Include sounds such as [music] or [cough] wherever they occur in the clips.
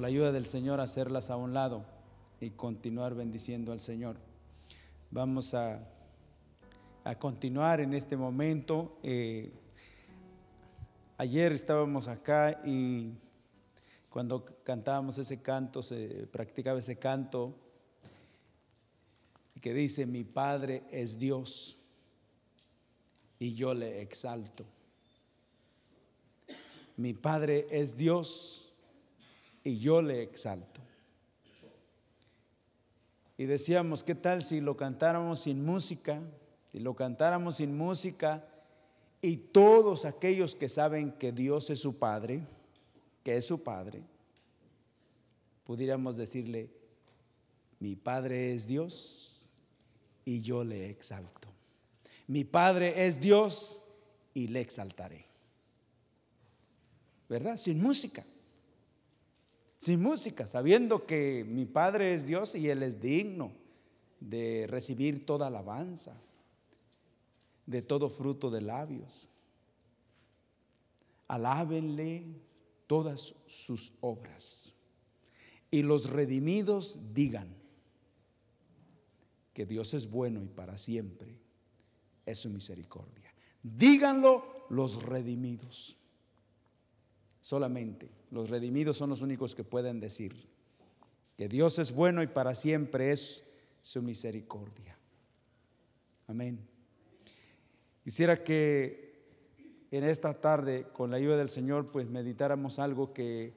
la ayuda del Señor, hacerlas a un lado y continuar bendiciendo al Señor. Vamos a, a continuar en este momento. Eh, ayer estábamos acá y cuando cantábamos ese canto, se practicaba ese canto que dice, mi Padre es Dios y yo le exalto. Mi Padre es Dios y yo le exalto. Y decíamos, ¿qué tal si lo cantáramos sin música? Si lo cantáramos sin música y todos aquellos que saben que Dios es su Padre, que es su Padre, pudiéramos decirle, mi Padre es Dios y yo le exalto. Mi Padre es Dios y le exaltaré. ¿Verdad? Sin música. Sin música, sabiendo que mi Padre es Dios y Él es digno de recibir toda alabanza, de todo fruto de labios. Alábenle todas sus obras. Y los redimidos digan que Dios es bueno y para siempre es su misericordia. Díganlo los redimidos. Solamente los redimidos son los únicos que pueden decir que Dios es bueno y para siempre es su misericordia. Amén. Quisiera que en esta tarde, con la ayuda del Señor, pues meditáramos algo que,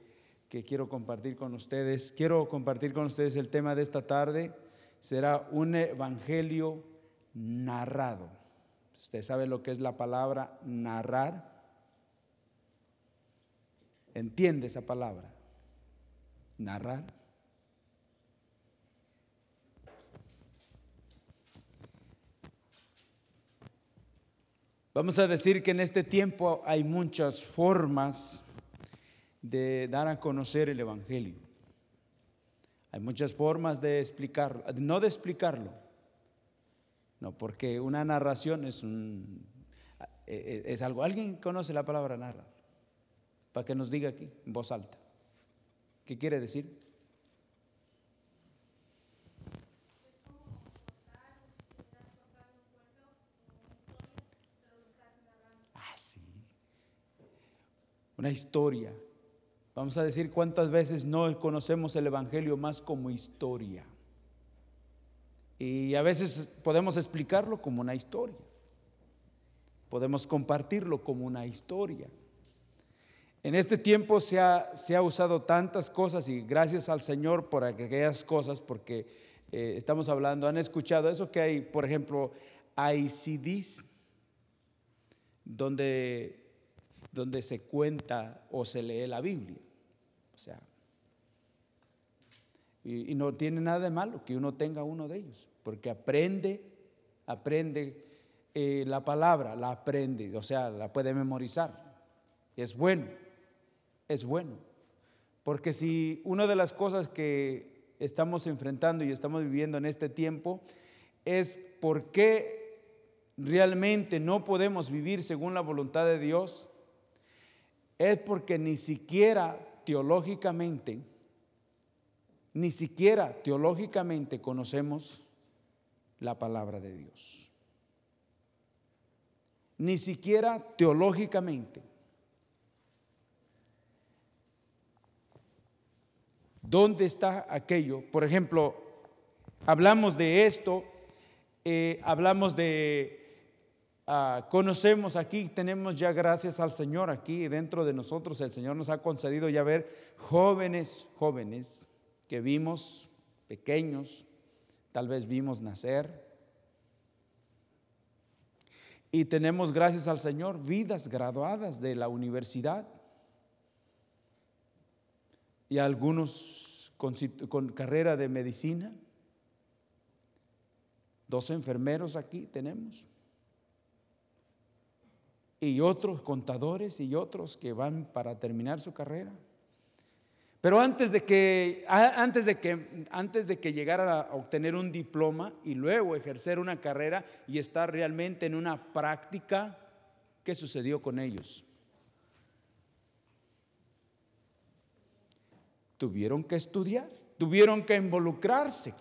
que quiero compartir con ustedes. Quiero compartir con ustedes el tema de esta tarde. Será un evangelio narrado. Usted sabe lo que es la palabra narrar. ¿Entiende esa palabra? Narrar. Vamos a decir que en este tiempo hay muchas formas de dar a conocer el Evangelio. Hay muchas formas de explicarlo, no de explicarlo, no, porque una narración es un eh, eh, es algo. ¿Alguien conoce la palabra narrar? Para que nos diga aquí en voz alta. ¿Qué quiere decir? Ah, sí. Una historia. Vamos a decir cuántas veces no conocemos el Evangelio más como historia. Y a veces podemos explicarlo como una historia. Podemos compartirlo como una historia. En este tiempo se ha, usado tantas cosas y gracias al Señor por aquellas cosas, porque eh, estamos hablando, han escuchado eso que hay, por ejemplo, hay donde, donde se cuenta o se lee la Biblia. O sea, y, no tiene nada de malo que uno tenga uno de ellos, porque aprende, aprende eh, la palabra, la aprende, o sea, la puede memorizar. Es bueno, es bueno. Porque si una de las cosas que estamos enfrentando y estamos viviendo en este tiempo es por qué realmente no podemos vivir según la voluntad de Dios, es porque ni siquiera teológicamente, ni siquiera teológicamente conocemos la palabra de Dios. Ni siquiera teológicamente. ¿Dónde está aquello? Por ejemplo, hablamos de esto, eh, hablamos de, ah, conocemos aquí, tenemos ya gracias al Señor aquí dentro de nosotros, el Señor nos ha concedido ya ver jóvenes, jóvenes, que vimos pequeños, tal vez vimos nacer. Y tenemos, gracias al Señor, vidas graduadas de la universidad. Y algunos con, carrera de medicina. Dos enfermeros aquí tenemos. Y otros contadores y otros que van para terminar su carrera. Pero antes de que, antes de que, antes de que llegara a obtener un diploma y luego ejercer una carrera y estar realmente en una práctica, ¿qué sucedió con ellos? Tuvieron que estudiar, tuvieron que involucrarse.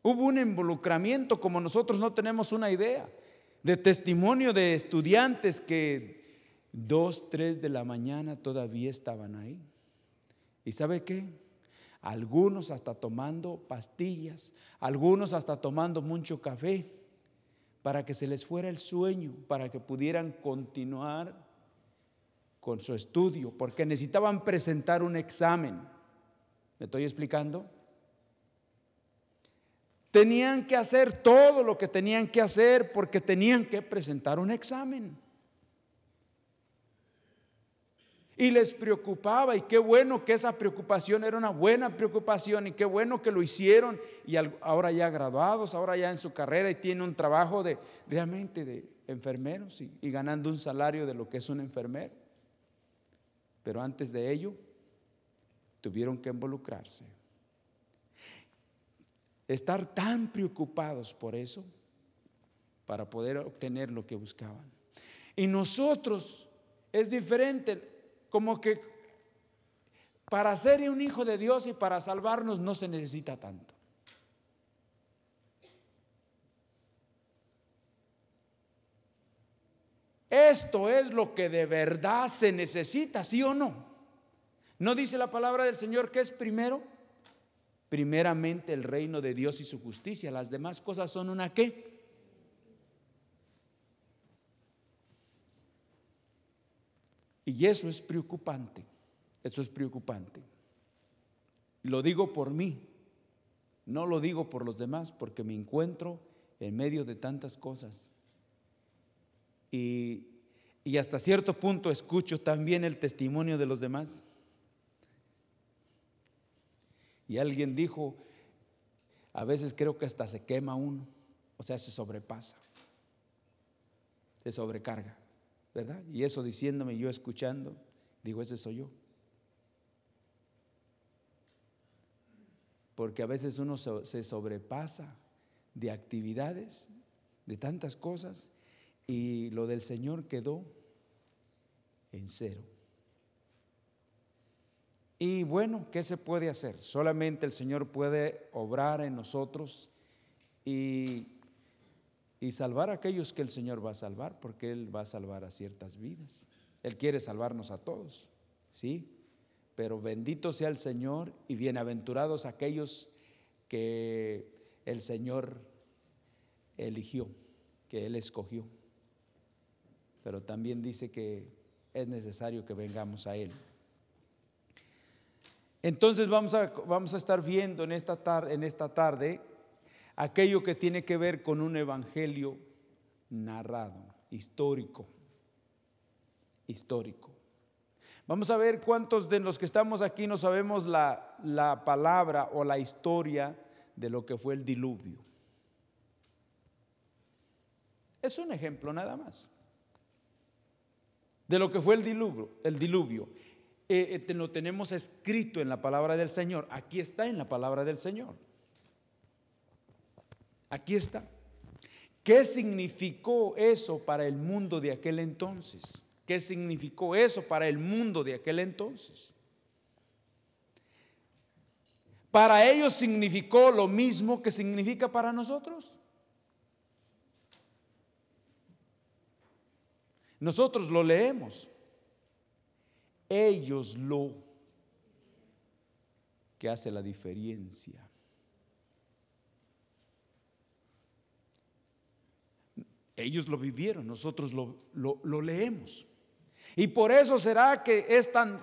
Hubo un involucramiento como nosotros no tenemos una idea de testimonio de estudiantes que dos, tres de la mañana todavía estaban ahí. ¿Y sabe qué? Algunos hasta tomando pastillas, algunos hasta tomando mucho café para que se les fuera el sueño, para que pudieran continuar con su estudio, porque necesitaban presentar un examen. ¿Me estoy explicando? Tenían que hacer todo lo que tenían que hacer porque tenían que presentar un examen. Y les preocupaba y qué bueno que esa preocupación era una buena preocupación y qué bueno que lo hicieron y ahora ya graduados, ahora ya en su carrera y tiene un trabajo de realmente de enfermeros y, y ganando un salario de lo que es un enfermero. Pero antes de ello tuvieron que involucrarse. Estar tan preocupados por eso para poder obtener lo que buscaban. Y nosotros es diferente como que para ser un hijo de Dios y para salvarnos no se necesita tanto. Esto es lo que de verdad se necesita, ¿sí o no? ¿No dice la palabra del Señor que es primero? Primeramente el reino de Dios y su justicia. Las demás cosas son una qué? Y eso es preocupante, eso es preocupante. Lo digo por mí, no lo digo por los demás, porque me encuentro en medio de tantas cosas. Y, y hasta cierto punto escucho también el testimonio de los demás. Y alguien dijo, a veces creo que hasta se quema uno, o sea, se sobrepasa, se sobrecarga. ¿verdad? Y eso diciéndome, yo escuchando, digo, ese soy yo. Porque a veces uno se sobrepasa de actividades, de tantas cosas, y lo del Señor quedó en cero. Y bueno, ¿qué se puede hacer? Solamente el Señor puede obrar en nosotros y y salvar a aquellos que el Señor va a salvar, porque Él va a salvar a ciertas vidas. Él quiere salvarnos a todos, ¿sí? Pero bendito sea el Señor y bienaventurados aquellos que el Señor eligió, que Él escogió. Pero también dice que es necesario que vengamos a Él. Entonces vamos a, vamos a estar viendo en esta, tarde, en esta tarde aquello que tiene que ver con un evangelio narrado, histórico, histórico. Vamos a ver cuántos de los que estamos aquí no sabemos la, la palabra o la historia de lo que fue el diluvio. Es un ejemplo nada más de lo que fue el diluvio. El diluvio. Eh, eh, lo tenemos escrito en la palabra del Señor. Aquí está en la palabra del Señor. Aquí está. ¿Qué significó eso para el mundo de aquel entonces? ¿Qué significó eso para el mundo de aquel entonces? Para ellos significó lo mismo que significa para nosotros. Nosotros lo leemos. Ellos lo que hace la diferencia. Ellos lo vivieron, nosotros lo, leemos. Y por eso será que es tan,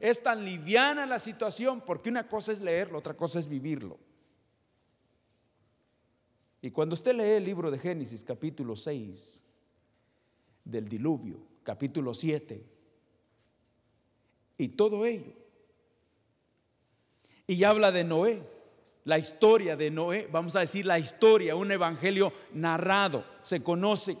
es tan liviana la situación, porque una cosa es leerlo, otra cosa es vivirlo. Y cuando usted lee el libro de Génesis capítulo 6, del diluvio, capítulo 7, y todo ello, y habla de Noé, la historia de Noé, vamos a decir la historia, un evangelio narrado, se conoce.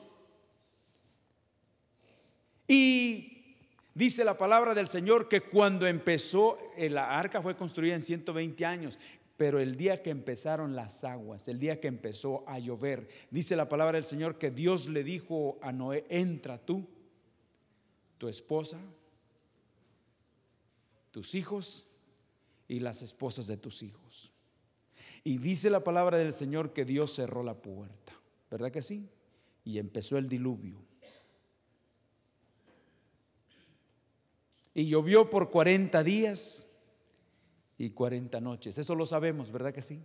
Y dice la palabra del Señor que cuando empezó, eh, la arca fue construida en 120 años, pero el día que empezaron las aguas, el día que empezó a llover, dice la palabra del Señor que Dios le dijo a Noé, entra tú, tu esposa, tus hijos y las esposas de tus hijos. Y dice la palabra del Señor que Dios cerró la puerta, ¿verdad que sí? Y empezó el diluvio. Y llovió por 40 días y 40 noches. Eso lo sabemos, ¿verdad que sí?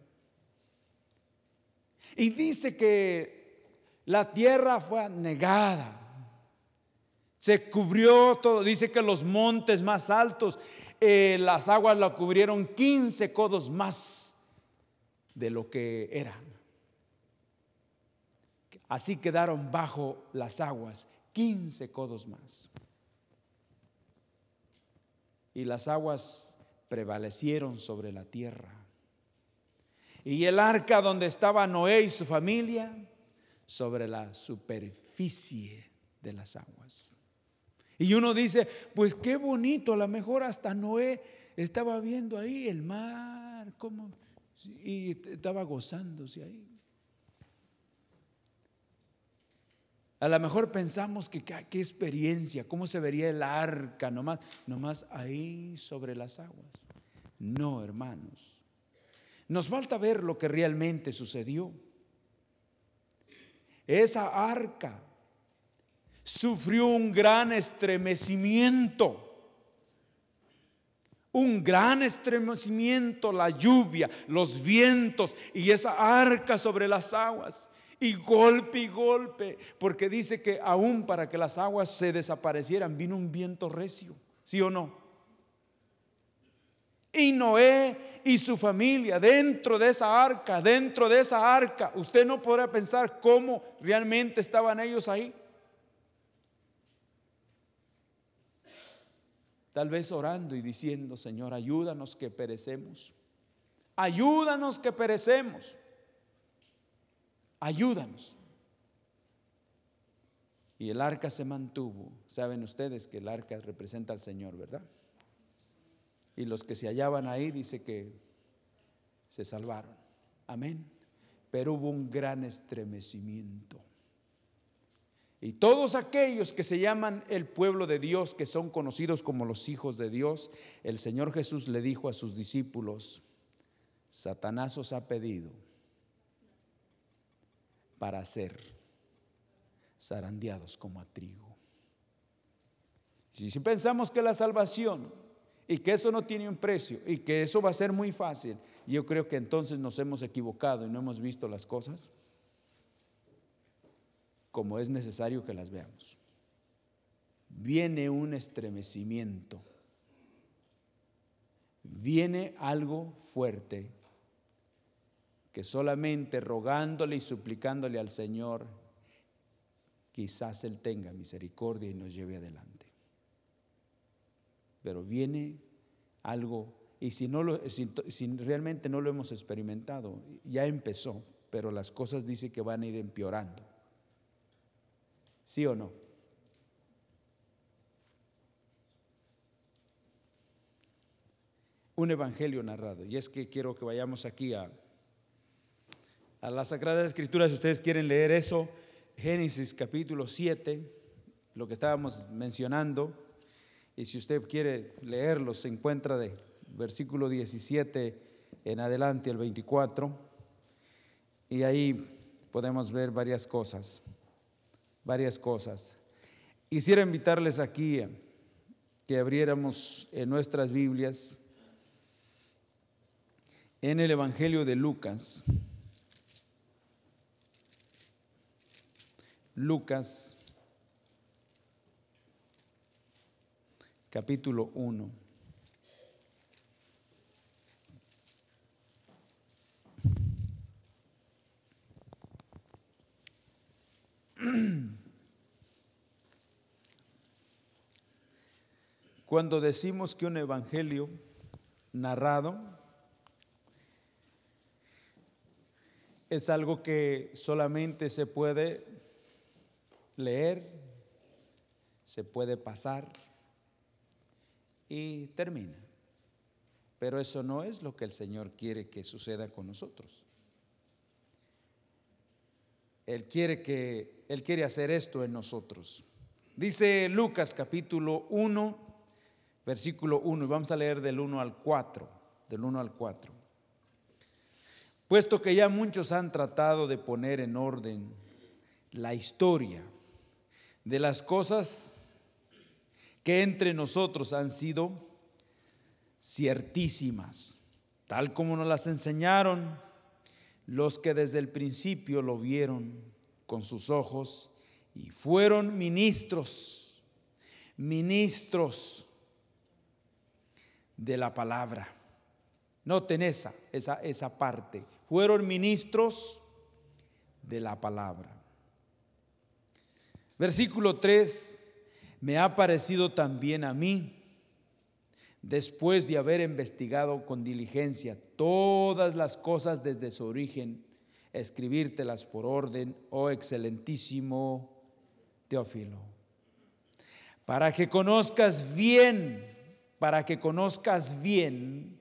Y dice que la tierra fue negada. Se cubrió todo. Dice que los montes más altos, eh, las aguas la cubrieron 15 codos más de lo que eran. Así quedaron bajo las aguas 15 codos más. Y las aguas prevalecieron sobre la tierra. Y el arca donde estaba Noé y su familia, sobre la superficie de las aguas. Y uno dice, pues qué bonito, a lo mejor hasta Noé estaba viendo ahí el mar, como y estaba gozándose ahí. A lo mejor pensamos que qué experiencia, cómo se vería el arca, nomás, nomás ahí sobre las aguas. No, hermanos. Nos falta ver lo que realmente sucedió. Esa arca sufrió un gran estremecimiento un gran estremecimiento, la lluvia, los vientos y esa arca sobre las aguas. Y golpe y golpe, porque dice que aún para que las aguas se desaparecieran vino un viento recio, ¿sí o no? Y Noé y su familia dentro de esa arca, dentro de esa arca, usted no podrá pensar cómo realmente estaban ellos ahí. Tal vez orando y diciendo, Señor, ayúdanos que perecemos. Ayúdanos que perecemos. Ayúdanos. Y el arca se mantuvo. Saben ustedes que el arca representa al Señor, ¿verdad? Y los que se hallaban ahí dice que se salvaron. Amén. Pero hubo un gran estremecimiento. Y todos aquellos que se llaman el pueblo de Dios, que son conocidos como los hijos de Dios, el Señor Jesús le dijo a sus discípulos, Satanás os ha pedido para ser zarandeados como a trigo. Si, si pensamos que la salvación y que eso no tiene un precio y que eso va a ser muy fácil, yo creo que entonces nos hemos equivocado y no hemos visto las cosas como es necesario que las veamos. Viene un estremecimiento, viene algo fuerte que solamente rogándole y suplicándole al Señor, quizás Él tenga misericordia y nos lleve adelante. Pero viene algo, y si, no lo, si, realmente no lo hemos experimentado, ya empezó, pero las cosas dice que van a ir empeorando. ¿Sí o no? Un evangelio narrado. Y es que quiero que vayamos aquí a, a la Sagrada Escritura. Si ustedes quieren leer eso, Génesis capítulo 7, lo que estábamos mencionando. Y si usted quiere leerlo, se encuentra de versículo 17 en adelante al 24. Y ahí podemos ver varias cosas varias cosas. Quisiera invitarles aquí que abriéramos en nuestras Biblias en el Evangelio de Lucas. Lucas capítulo 1. Cuando decimos que un evangelio narrado es algo que solamente se puede leer, se puede pasar y termina. Pero eso no es lo que el Señor quiere que suceda con nosotros. Él quiere que Él quiere hacer esto en nosotros. Dice Lucas capítulo 1, versículo 1, y vamos a leer del 1 al 4. del 1 al 4. Puesto que ya muchos han tratado de poner en orden la historia de las cosas que entre nosotros han sido ciertísimas, tal como nos las enseñaron los que desde el principio lo vieron con sus ojos y fueron ministros, ministros de la palabra. Noten esa, esa, esa parte. Fueron ministros de la palabra. Versículo 3, me ha parecido también a mí, después de haber investigado con diligencia todas las cosas desde su origen, escribírtelas por orden, oh excelentísimo Teófilo, para que conozcas bien, para que conozcas bien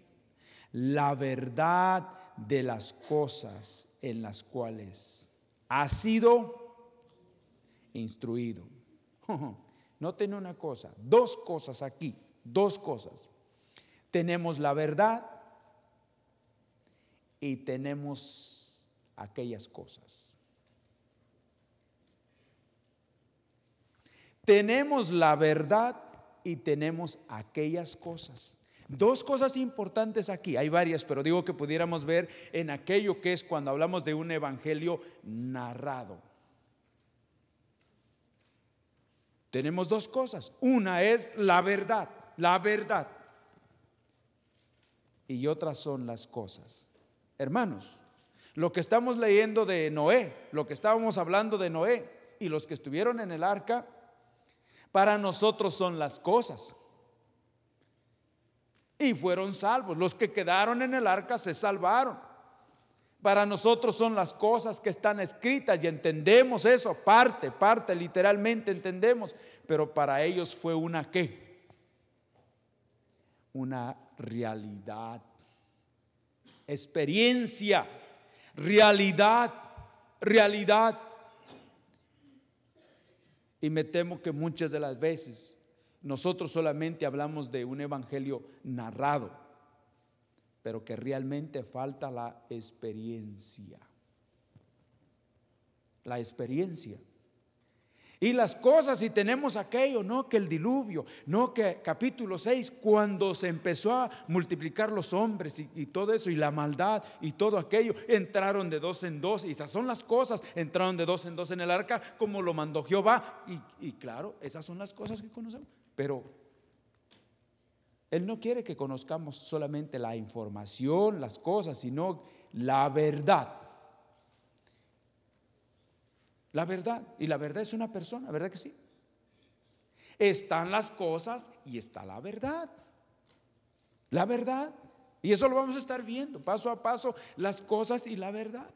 la verdad de las cosas en las cuales has sido instruido. [laughs] Noten una cosa, dos cosas aquí, dos cosas. Tenemos la verdad y tenemos aquellas cosas. Tenemos la verdad y tenemos aquellas cosas. Dos cosas importantes aquí, hay varias, pero digo que pudiéramos ver en aquello que es cuando hablamos de un evangelio narrado. Tenemos dos cosas. Una es la verdad, la verdad. Y otras son las cosas. Hermanos, lo que estamos leyendo de Noé, lo que estábamos hablando de Noé y los que estuvieron en el arca, para nosotros son las cosas. Y fueron salvos. Los que quedaron en el arca se salvaron. Para nosotros son las cosas que están escritas y entendemos eso, parte, parte, literalmente entendemos, pero para ellos fue una qué? Una realidad, experiencia, realidad, realidad. Y me temo que muchas de las veces nosotros solamente hablamos de un evangelio narrado pero que realmente falta la experiencia. La experiencia. Y las cosas, y tenemos aquello, no que el diluvio, no que capítulo 6, cuando se empezó a multiplicar los hombres y, todo eso, y la maldad y todo aquello, entraron de dos en dos, y esas son las cosas, entraron de dos en dos en el arca, como lo mandó Jehová, y claro, esas son las cosas que conocemos, pero él no quiere que conozcamos solamente la información, las cosas, sino la verdad. La verdad. Y la verdad es una persona, ¿verdad que sí? Están las cosas y está la verdad. La verdad. Y eso lo vamos a estar viendo paso a paso, las cosas y la verdad.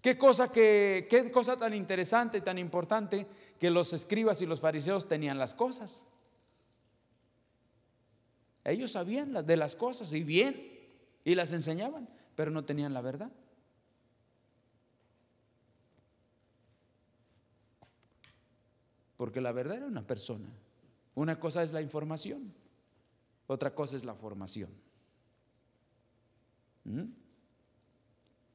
Qué cosa, qué cosa tan interesante, tan importante que los escribas y los fariseos tenían las cosas. Ellos sabían de las cosas y bien, y las enseñaban, pero no tenían la verdad. Porque la verdad era una persona. Una cosa es la información, otra cosa es la formación. ¿Mm?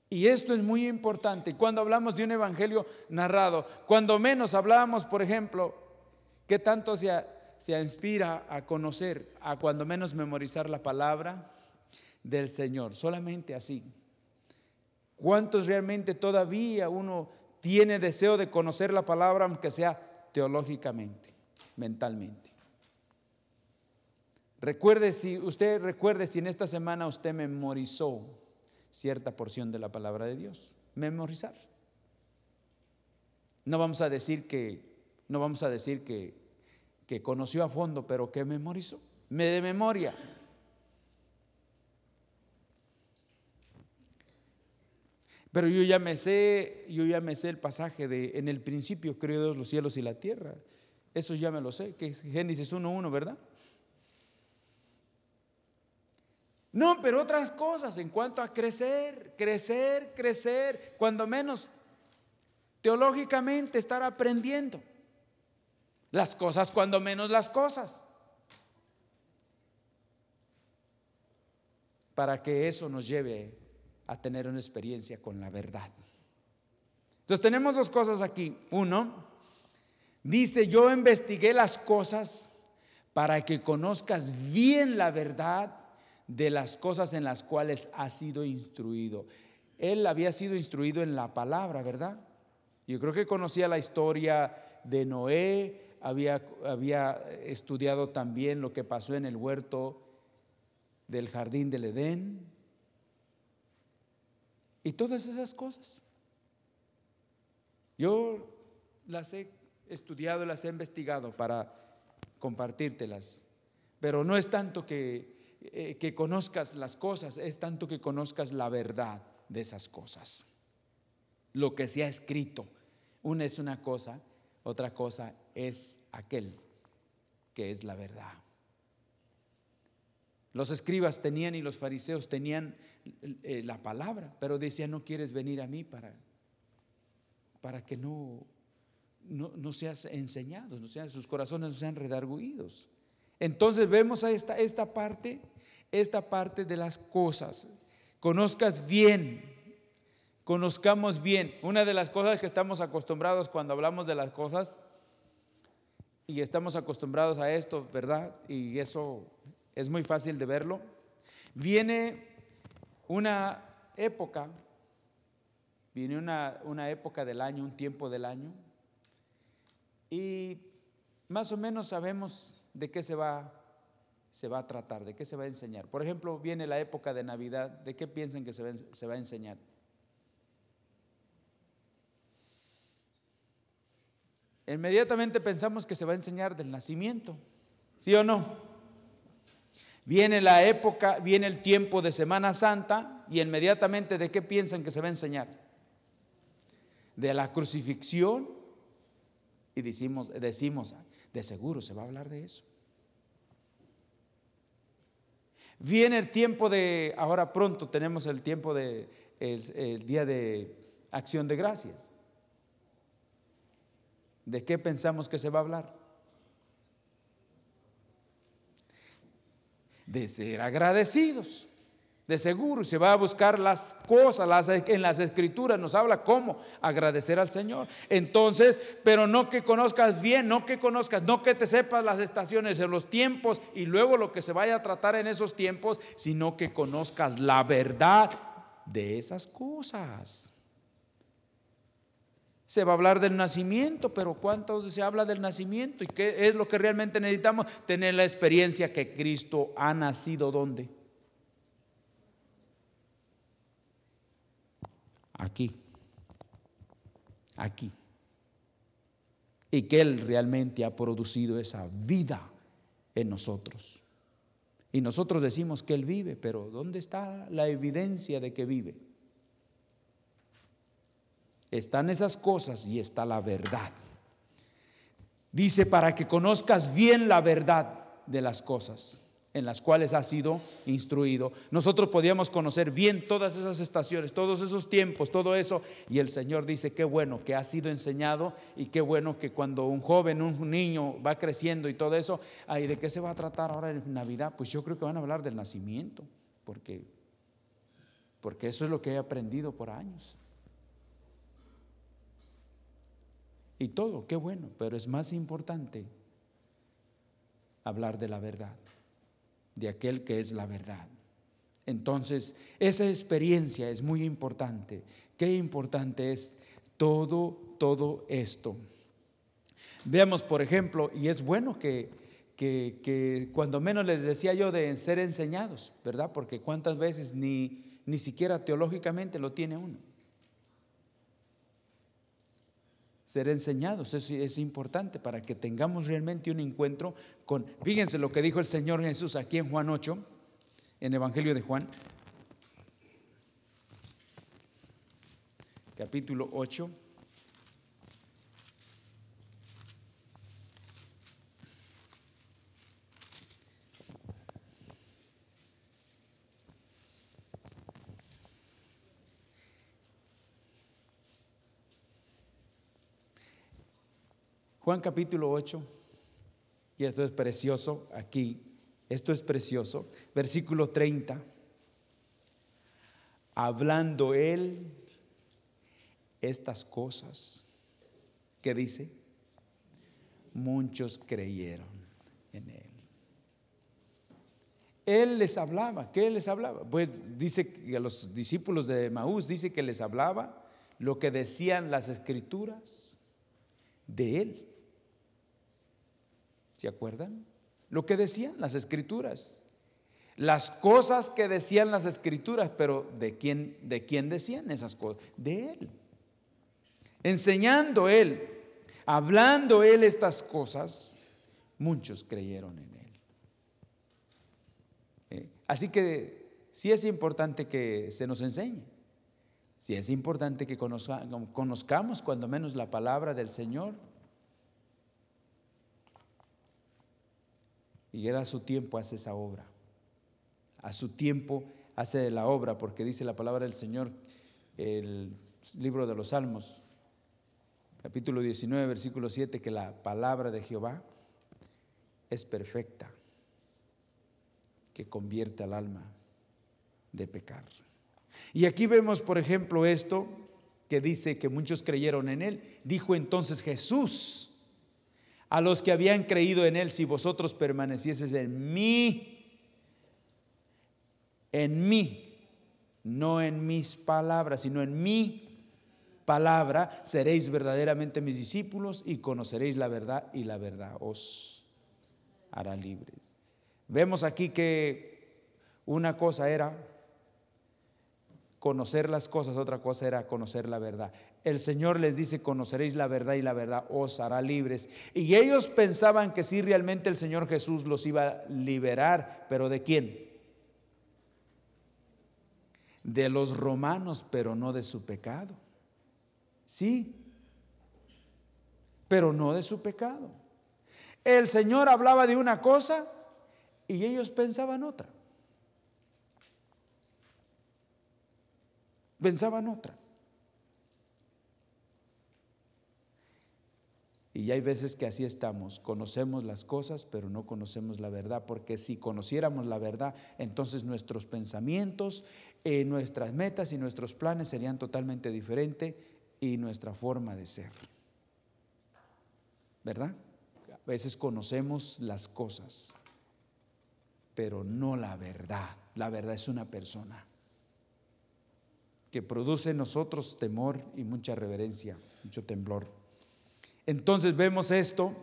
Y esto es muy importante. Cuando hablamos de un evangelio narrado, cuando menos hablábamos, por ejemplo, que tanto se se inspira a conocer, a cuando menos memorizar la palabra del Señor, solamente así. ¿Cuántos realmente todavía uno tiene deseo de conocer la palabra, aunque sea teológicamente, mentalmente? Recuerde si usted recuerde si en esta semana usted memorizó cierta porción de la palabra de Dios. Memorizar. No vamos a decir que no vamos a decir que que conoció a fondo, pero que memorizó, me de memoria. Pero yo ya me sé, yo ya me sé el pasaje de en el principio creó Dios los cielos y la tierra. Eso ya me lo sé, que es Génesis 1.1, ¿verdad? No, pero otras cosas en cuanto a crecer, crecer, crecer, cuando menos teológicamente estar aprendiendo. Las cosas cuando menos las cosas. para que eso nos lleve a tener una experiencia con la verdad. Entonces tenemos dos cosas aquí. Uno, dice, yo investigué las cosas para que conozcas bien la verdad de las cosas en las cuales has sido instruido. Él había sido instruido en la palabra, ¿verdad? Yo creo que conocía la historia de Noé, había, había estudiado también lo que pasó en el huerto del jardín del Edén y todas esas cosas. Yo las he estudiado, las he investigado para compartírtelas, pero no es tanto que, eh, que conozcas las cosas, es tanto que conozcas la verdad de esas cosas, lo que se ha escrito. Una es una cosa, otra cosa es aquel que es la verdad. Los escribas tenían y los fariseos tenían eh, la palabra, pero decían, no quieres venir a mí para para que no, no, seas enseñado, no sean, sus corazones no sean redarguidos. Entonces vemos a esta, esta parte, esta parte de las cosas. Conozcas bien, conozcamos bien. Una de las cosas que estamos acostumbrados cuando hablamos de las cosas, y estamos acostumbrados a esto, ¿verdad? Y eso es muy fácil de verlo. Viene una época Viene una, época del año, un tiempo del año, y más o menos sabemos de qué se va, se va a tratar, de qué se va a enseñar. Por ejemplo, viene la época de Navidad, ¿de qué piensan que se va, se va a enseñar? Inmediatamente pensamos que se va a enseñar del nacimiento, ¿sí o no? Viene la época, viene el tiempo de Semana Santa y inmediatamente de qué piensan que se va a enseñar? de la crucifixión y decimos, decimos, de seguro se va a hablar de eso. Viene el tiempo de, ahora pronto tenemos el tiempo de, el, día de acción de gracias. ¿De qué pensamos que se va a hablar? De ser agradecidos. De seguro, se va a buscar las cosas, las, en las escrituras nos habla cómo agradecer al Señor. Entonces, pero no que conozcas bien, no que conozcas, no que te sepas las estaciones en los tiempos y luego lo que se vaya a tratar en esos tiempos, sino que conozcas la verdad de esas cosas. Se va a hablar del nacimiento, pero ¿cuánto se habla del nacimiento? ¿Y qué es lo que realmente necesitamos? Tener la experiencia que Cristo ha nacido donde? aquí, aquí. Y que Él realmente ha producido esa vida en nosotros. Y nosotros decimos que Él vive, pero ¿dónde está la evidencia de que vive? Están esas cosas y está la verdad. Dice, para que conozcas bien la verdad de las cosas en las cuales ha sido instruido. Nosotros podíamos conocer bien todas esas estaciones, todos esos tiempos, todo eso. Y el Señor dice, qué bueno que ha sido enseñado y qué bueno que cuando un joven, un niño va creciendo y todo eso, ¿y de qué se va a tratar ahora en Navidad? Pues yo creo que van a hablar del nacimiento, porque, porque eso es lo que he aprendido por años. Y todo, qué bueno, pero es más importante hablar de la verdad de aquel que es la verdad. Entonces, esa experiencia es muy importante. Qué importante es todo, todo esto. Veamos, por ejemplo, y es bueno que, que, cuando menos les decía yo de ser enseñados, ¿verdad? Porque cuántas veces ni, ni siquiera teológicamente lo tiene uno. Ser enseñados. Es, es, importante para que tengamos realmente un encuentro con... Fíjense lo que dijo el Señor Jesús aquí en Juan 8, en Evangelio de Juan, capítulo 8. Juan capítulo 8, y esto es precioso aquí, esto es precioso, versículo 30. hablando él estas cosas, ¿qué dice? Muchos creyeron en él. Él les hablaba, ¿qué les hablaba? Pues dice que a los discípulos de Maús dice que les hablaba lo que decían las escrituras de él. ¿Se acuerdan? Lo que decían las escrituras. Las cosas que decían las escrituras, pero ¿de quién, de quién decían esas cosas? De él. Enseñando él, hablando él estas cosas, muchos creyeron en él. Eh, así que sí es importante que se nos enseñe. Sí es importante que conozcamos cuando menos la palabra del Señor Y era a su tiempo hace esa obra. A su tiempo hace la obra, porque dice la palabra del Señor, el libro de los Salmos, capítulo 19, versículo 7, que la palabra de Jehová es perfecta, que convierte al alma de pecar. Y aquí vemos, por ejemplo, esto que dice que muchos creyeron en él. Dijo entonces Jesús, a los que habían creído en Él, si vosotros permanecieses en mí, en mí, no en mis palabras, sino en mi palabra, seréis verdaderamente mis discípulos y conoceréis la verdad y la verdad os hará libres. Vemos aquí que una cosa era conocer las cosas, otra cosa era conocer la verdad el Señor les dice, conoceréis la verdad y la verdad os hará libres. Y ellos pensaban que sí, realmente el Señor Jesús los iba a liberar, pero ¿de quién? De los romanos, pero no de su pecado. Sí, pero no de su pecado. El Señor hablaba de una cosa y ellos pensaban otra. Pensaban otra. Y hay veces que así estamos, conocemos las cosas, pero no conocemos la verdad, porque si conociéramos la verdad, entonces nuestros pensamientos, eh, nuestras metas y nuestros planes serían totalmente diferentes y nuestra forma de ser. ¿Verdad? A veces conocemos las cosas, pero no la verdad. La verdad es una persona que produce en nosotros temor y mucha reverencia, mucho temblor. Entonces vemos esto.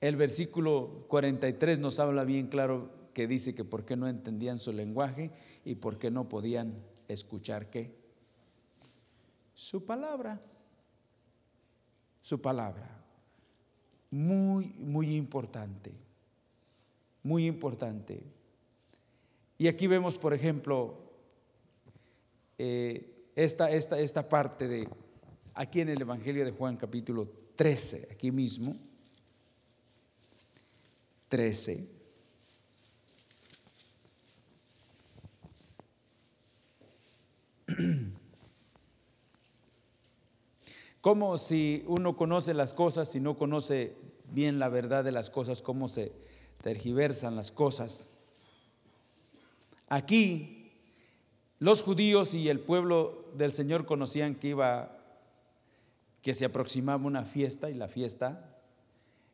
El versículo 43 nos habla bien claro que dice que por qué no entendían su lenguaje y por qué no podían escuchar qué. Su palabra. Su palabra. Muy, muy importante. Muy importante. Y aquí vemos, por ejemplo, eh, esta, esta, esta parte de aquí en el Evangelio de Juan capítulo 13, aquí mismo. 13. [clears throat] Como si uno conoce las cosas y no conoce bien la verdad de las cosas, cómo se tergiversan las cosas. Aquí los judíos y el pueblo del Señor conocían que iba que se aproximaba una fiesta y la fiesta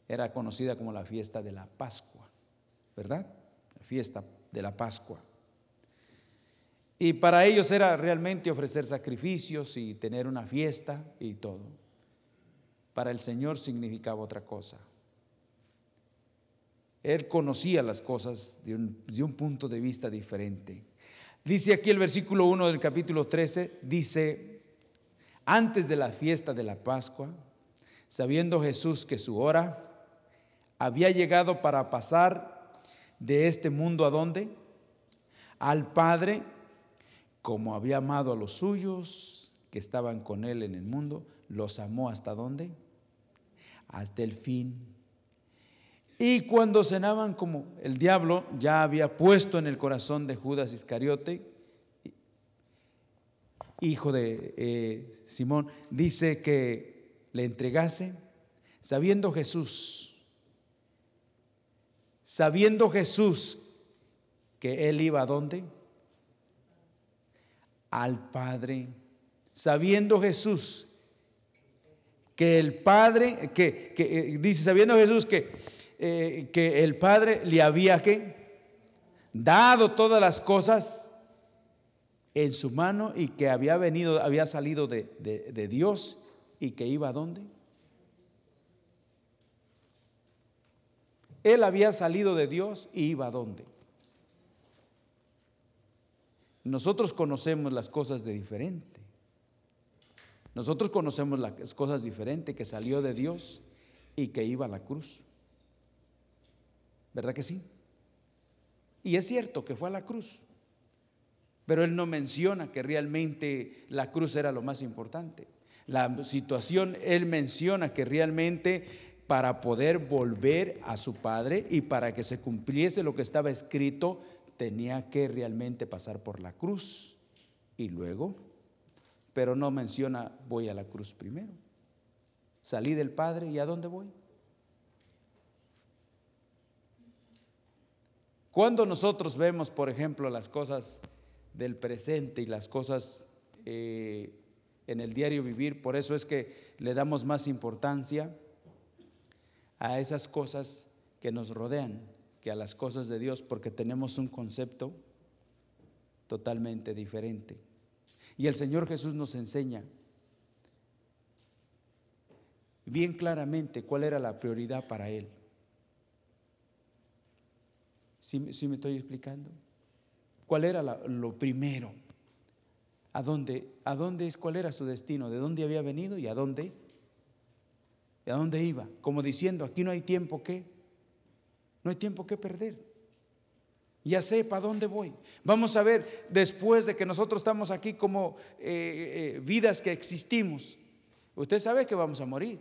era conocida como la fiesta de la Pascua, ¿verdad? La fiesta de la Pascua. Y para ellos era realmente ofrecer sacrificios y tener una fiesta y todo. Para el Señor significaba otra cosa. Él conocía las cosas de un, punto de vista diferente. Dice aquí el versículo 1 del capítulo 13, dice, antes de la fiesta de la Pascua, sabiendo Jesús que su hora había llegado para pasar de este mundo a dónde? Al Padre, como había amado a los suyos que estaban con él en el mundo, los amó hasta dónde? Hasta el fin. Y cuando cenaban como el diablo ya había puesto en el corazón de Judas Iscariote, hijo de eh, Simón, dice que le entregase, sabiendo Jesús, sabiendo Jesús que él iba a dónde? al Padre, sabiendo Jesús que el Padre, que, eh, dice, sabiendo Jesús que, eh, que el Padre le había que dado todas las cosas en su mano y que había venido, había salido de, de Dios y que iba a dónde? Él había salido de Dios y iba a dónde? Nosotros conocemos las cosas de diferente. Nosotros conocemos las cosas diferentes, que salió de Dios y que iba a la cruz. ¿Verdad que sí? Y es cierto que fue a la cruz, pero él no menciona que realmente la cruz era lo más importante. La situación, él menciona que realmente para poder volver a su padre y para que se cumpliese lo que estaba escrito, tenía que realmente pasar por la cruz y luego, pero no menciona voy a la cruz primero. Salí del Padre y ¿a dónde voy? Cuando nosotros vemos, por ejemplo, las cosas del presente y las cosas eh, en el diario vivir, por eso es que le damos más importancia a esas cosas que nos rodean que a las cosas de Dios porque tenemos un concepto totalmente diferente. Y el Señor Jesús nos enseña bien claramente cuál era la prioridad para Él. ¿Sí, me estoy explicando? ¿Cuál era lo primero? ¿A dónde, ¿A dónde es? ¿Cuál era su destino? ¿De dónde había venido y a dónde? ¿Y a dónde iba? Como diciendo, aquí no hay tiempo que no hay tiempo que perder. Ya sé para dónde voy. Vamos a ver, después de que nosotros estamos aquí como eh, eh, vidas que existimos, usted sabe que vamos a morir.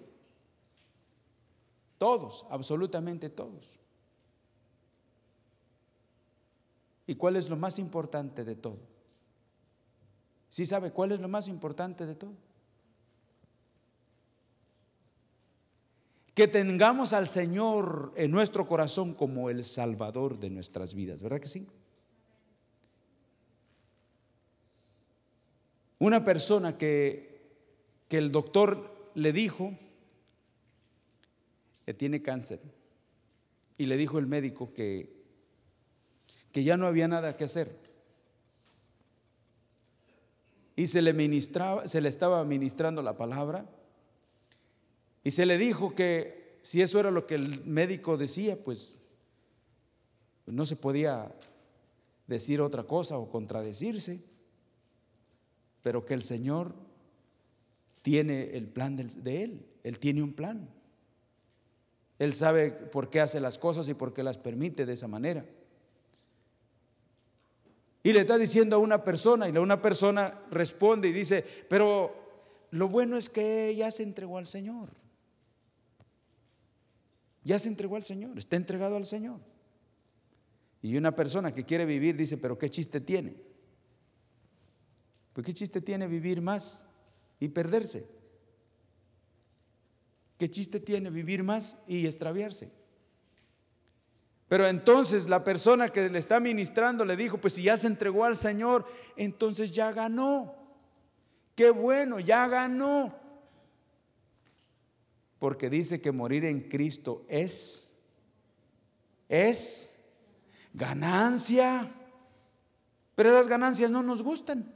Todos, absolutamente todos. ¿Y cuál es lo más importante de todo? ¿Sí sabe cuál es lo más importante de todo? que tengamos al Señor en nuestro corazón como el Salvador de nuestras vidas, ¿verdad que sí? Una persona que, que el doctor le dijo que tiene cáncer y le dijo el médico que, que ya no había nada que hacer. Y se le ministraba, se le estaba ministrando la palabra y se le dijo que si eso era lo que el médico decía, pues, pues no se podía decir otra cosa o contradecirse, pero que el Señor tiene el plan de Él, Él tiene un plan. Él sabe por qué hace las cosas y por qué las permite de esa manera. Y le está diciendo a una persona y una persona responde y dice, pero lo bueno es que ella se entregó al Señor. Ya se entregó al Señor, está entregado al Señor. Y una persona que quiere vivir dice, pero ¿qué chiste tiene? Pues ¿qué chiste tiene vivir más y perderse? ¿Qué chiste tiene vivir más y extraviarse? Pero entonces la persona que le está ministrando le dijo, pues si ya se entregó al Señor, entonces ya ganó. Qué bueno, ya ganó porque dice que morir en Cristo es, es ganancia. Pero esas ganancias no nos gustan.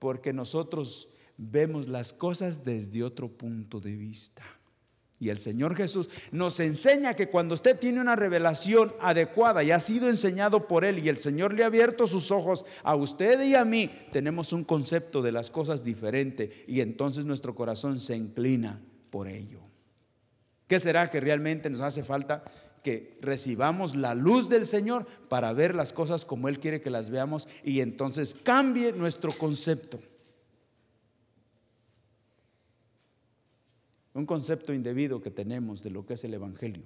Porque nosotros vemos las cosas desde otro punto de vista. Y el Señor Jesús nos enseña que cuando usted tiene una revelación adecuada y ha sido enseñado por Él y el Señor le ha abierto sus ojos a usted y a mí, tenemos un concepto de las cosas diferente y entonces nuestro corazón se inclina por ello. ¿Qué será que realmente nos hace falta? Que recibamos la luz del Señor para ver las cosas como Él quiere que las veamos y entonces cambie nuestro concepto. Un concepto indebido que tenemos de lo que es el Evangelio.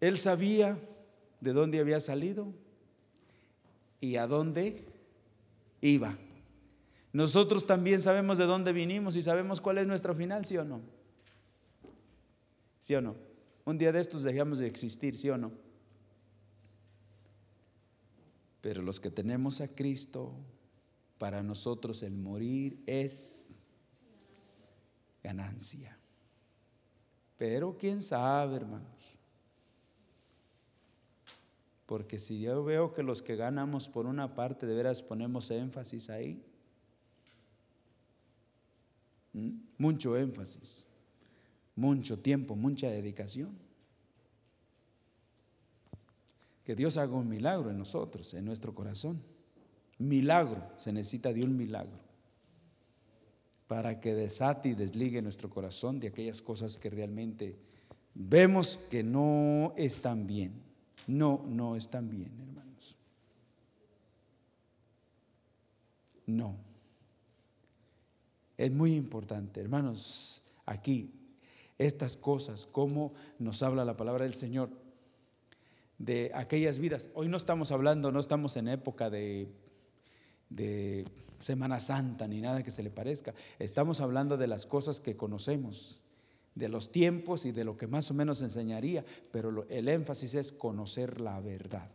Él sabía de dónde había salido y a dónde iba. Nosotros también sabemos de dónde vinimos y sabemos cuál es nuestro final, ¿sí o no? ¿Sí o no? Un día de estos dejamos de existir, ¿sí o no? Pero los que tenemos a Cristo, para nosotros el morir es ganancia. Pero quién sabe, hermanos. Porque si yo veo que los que ganamos por una parte, de veras ponemos énfasis ahí. Mucho énfasis, mucho tiempo, mucha dedicación. Que Dios haga un milagro en nosotros, en nuestro corazón. Milagro, se necesita de un milagro para que desate y desligue nuestro corazón de aquellas cosas que realmente vemos que no están bien. No, no están bien, hermanos. No. Es muy importante, hermanos, aquí, estas cosas, cómo nos habla la palabra del Señor de aquellas vidas. Hoy no estamos hablando, no estamos en época de, de Semana Santa ni nada que se le parezca. Estamos hablando de las cosas que conocemos, de los tiempos y de lo que más o menos enseñaría, pero el énfasis es conocer la verdad.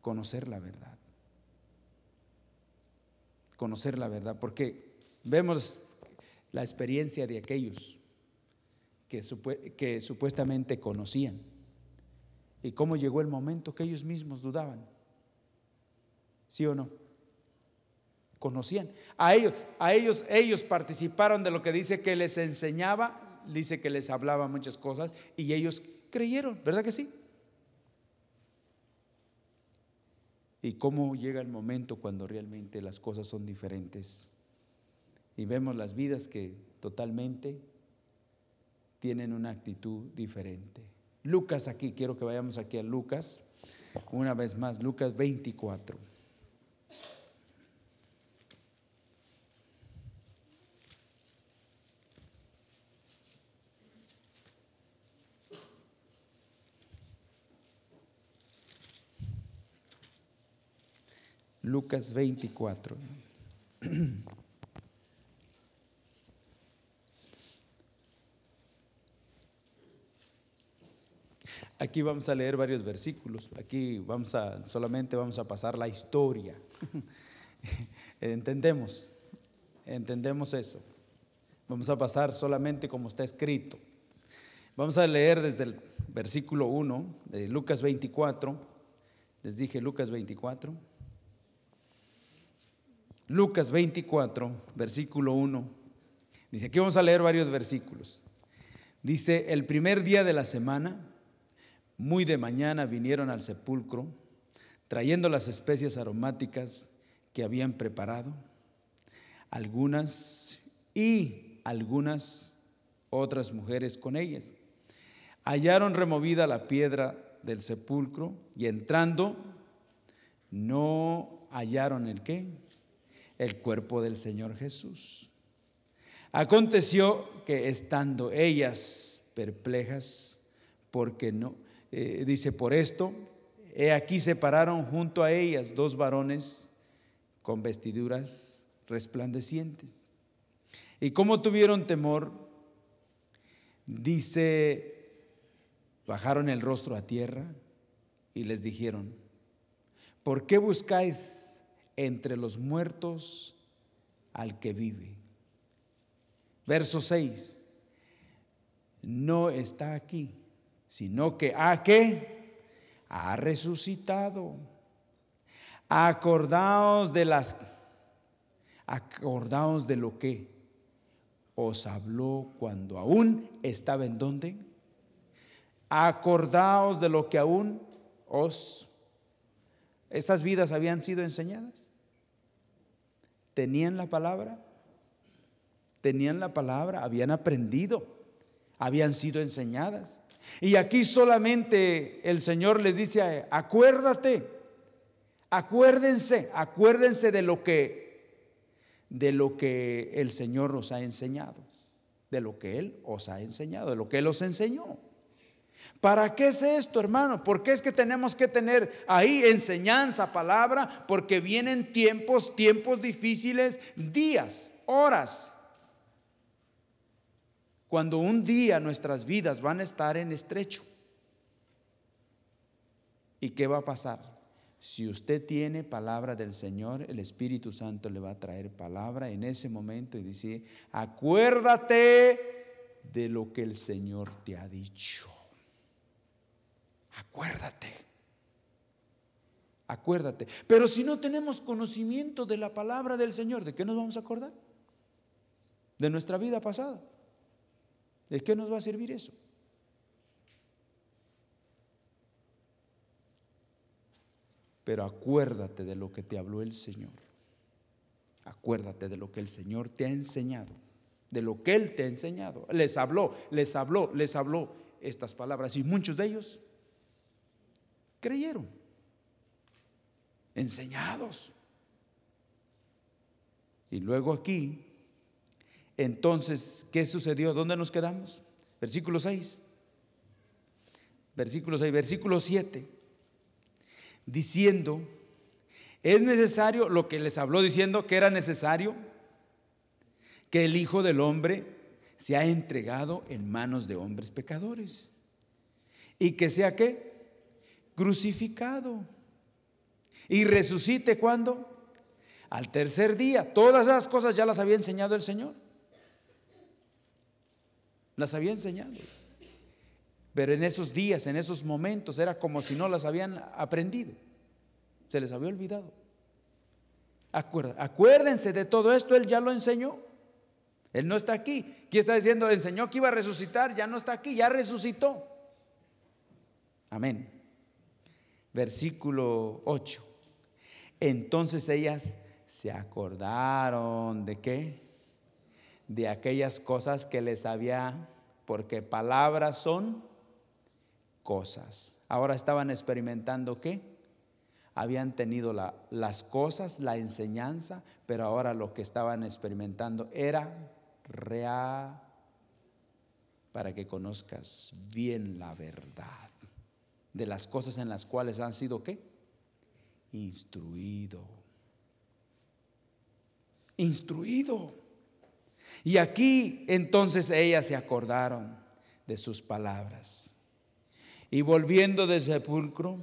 Conocer la verdad. Conocer la verdad, porque vemos la experiencia de aquellos que, supuestamente conocían y cómo llegó el momento que ellos mismos dudaban. ¿Sí o no? conocían. A ellos, a ellos, ellos participaron de lo que dice que les enseñaba, dice que les hablaba muchas cosas y ellos creyeron, ¿verdad que sí? Y cómo llega el momento cuando realmente las cosas son diferentes y vemos las vidas que totalmente tienen una actitud diferente. Lucas aquí, quiero que vayamos aquí a Lucas, una vez más, Lucas 24. Lucas 24. [clears throat] Aquí vamos a leer varios versículos. Aquí vamos a solamente vamos a pasar la historia. [laughs] entendemos. Entendemos eso. Vamos a pasar solamente como está escrito. Vamos a leer desde el versículo 1 de Lucas 24. Les dije Lucas 24. Lucas 24, versículo 1. Dice, aquí vamos a leer varios versículos. Dice, el primer día de la semana, muy de mañana vinieron al sepulcro, trayendo las especias aromáticas que habían preparado, algunas y algunas otras mujeres con ellas. Hallaron removida la piedra del sepulcro y entrando, no hallaron el qué? el cuerpo del Señor Jesús. Aconteció que estando ellas perplejas, porque no, eh, dice por esto, he aquí se pararon junto a ellas dos varones con vestiduras resplandecientes. Y como tuvieron temor, dice, bajaron el rostro a tierra y les dijeron, ¿por qué buscáis entre los muertos al que vive. Verso 6. No está aquí, sino que a qué? Ha resucitado. Acordaos de las acordaos de lo que os habló cuando aún estaba en donde. Acordaos de lo que aún os estas vidas habían sido enseñadas. Tenían la palabra. Tenían la palabra, habían aprendido, habían sido enseñadas. Y aquí solamente el Señor les dice, acuérdate, acuérdense, acuérdense de lo que de lo que el Señor os ha enseñado, de lo que él os ha enseñado, de lo que él os enseñó. ¿Para qué es esto, hermano? ¿Por qué es que tenemos que tener ahí enseñanza, palabra? Porque vienen tiempos, tiempos difíciles, días, horas. Cuando un día nuestras vidas van a estar en estrecho. ¿Y qué va a pasar? Si usted tiene palabra del Señor, el Espíritu Santo le va a traer palabra en ese momento y dice, acuérdate de lo que el Señor te ha dicho. Acuérdate. Acuérdate. Pero si no tenemos conocimiento de la palabra del Señor, ¿de qué nos vamos a acordar? De nuestra vida pasada. ¿De qué nos va a servir eso? Pero acuérdate de lo que te habló el Señor. Acuérdate de lo que el Señor te ha enseñado. De lo que Él te ha enseñado. Les habló, les habló, les habló estas palabras. Y muchos de ellos creyeron. Enseñados. Y luego aquí, entonces, ¿qué sucedió? ¿Dónde nos quedamos? Versículo 6. Versículo 6, versículo 7 diciendo, es necesario, lo que les habló diciendo que era necesario, que el Hijo del Hombre se ha entregado en manos de hombres pecadores. Y que sea qué? Crucificado. Y resucite cuando? Al tercer día. Todas esas cosas ya las había enseñado el Señor. Las había enseñado. Pero en esos días, en esos momentos, era como si no las habían aprendido. Se les había olvidado. Acuérdense de todo esto, Él ya lo enseñó. Él no está aquí. ¿Quién está diciendo? Enseñó que iba a resucitar, ya no está aquí, ya resucitó. Amén. Versículo 8. Entonces ellas se acordaron de qué? De aquellas cosas que les había, porque palabras son cosas. Ahora estaban experimentando qué? Habían tenido las cosas, la enseñanza, pero ahora lo que estaban experimentando era real para que conozcas bien la verdad de las cosas en las cuales han sido qué? Instruido. Instruido. Y aquí entonces ellas se acordaron de sus palabras. Y volviendo del sepulcro,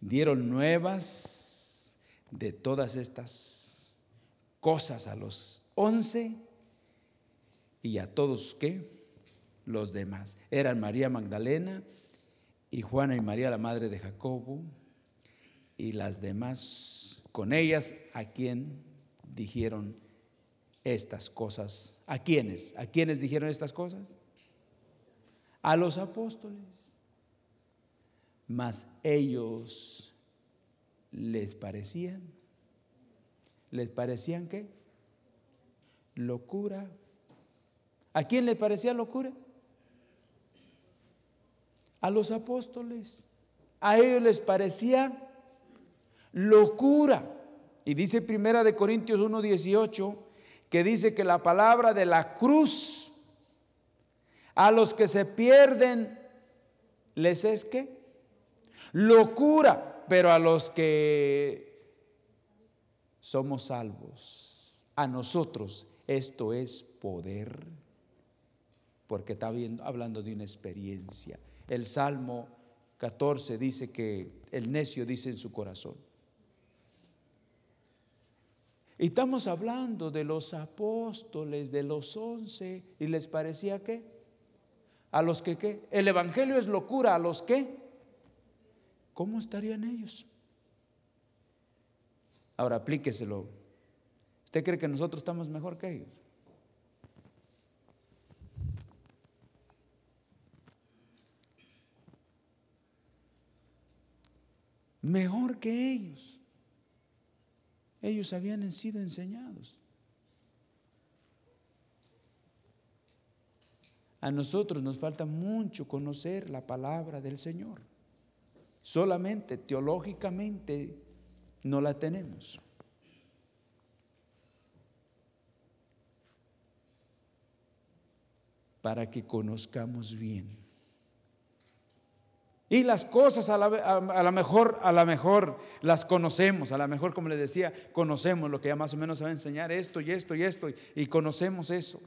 dieron nuevas de todas estas cosas a los once y a todos que los demás. Eran María Magdalena y Juana y María la madre de Jacobo y las demás con ellas a quien dijeron estas cosas. ¿A quiénes? ¿A quiénes dijeron estas cosas? A los apóstoles mas ellos les parecían, les parecían qué? Locura. ¿A quién le parecía locura? A los apóstoles. A ellos les parecía locura. Y dice Primera de Corintios 1:18 que dice que la palabra de la cruz a los que se pierden les es que locura, pero a los que somos salvos, a nosotros esto es poder, porque está hablando de una experiencia. El Salmo 14 dice que el necio dice en su corazón. Estamos hablando de los apóstoles, de los once, y les parecía que, a los que qué, el Evangelio es locura, a los que, ¿cómo estarían ellos? Ahora aplíqueselo. ¿Usted cree que nosotros estamos mejor que ellos? Mejor que ellos. Ellos habían sido enseñados. A nosotros nos falta mucho conocer la palabra del Señor. Solamente teológicamente no la tenemos. Para que conozcamos bien Y las cosas a la, mejor, a la mejor las conocemos, a la mejor, como les decía, conocemos lo que ya más o menos se va a enseñar, esto y esto y esto, y conocemos eso.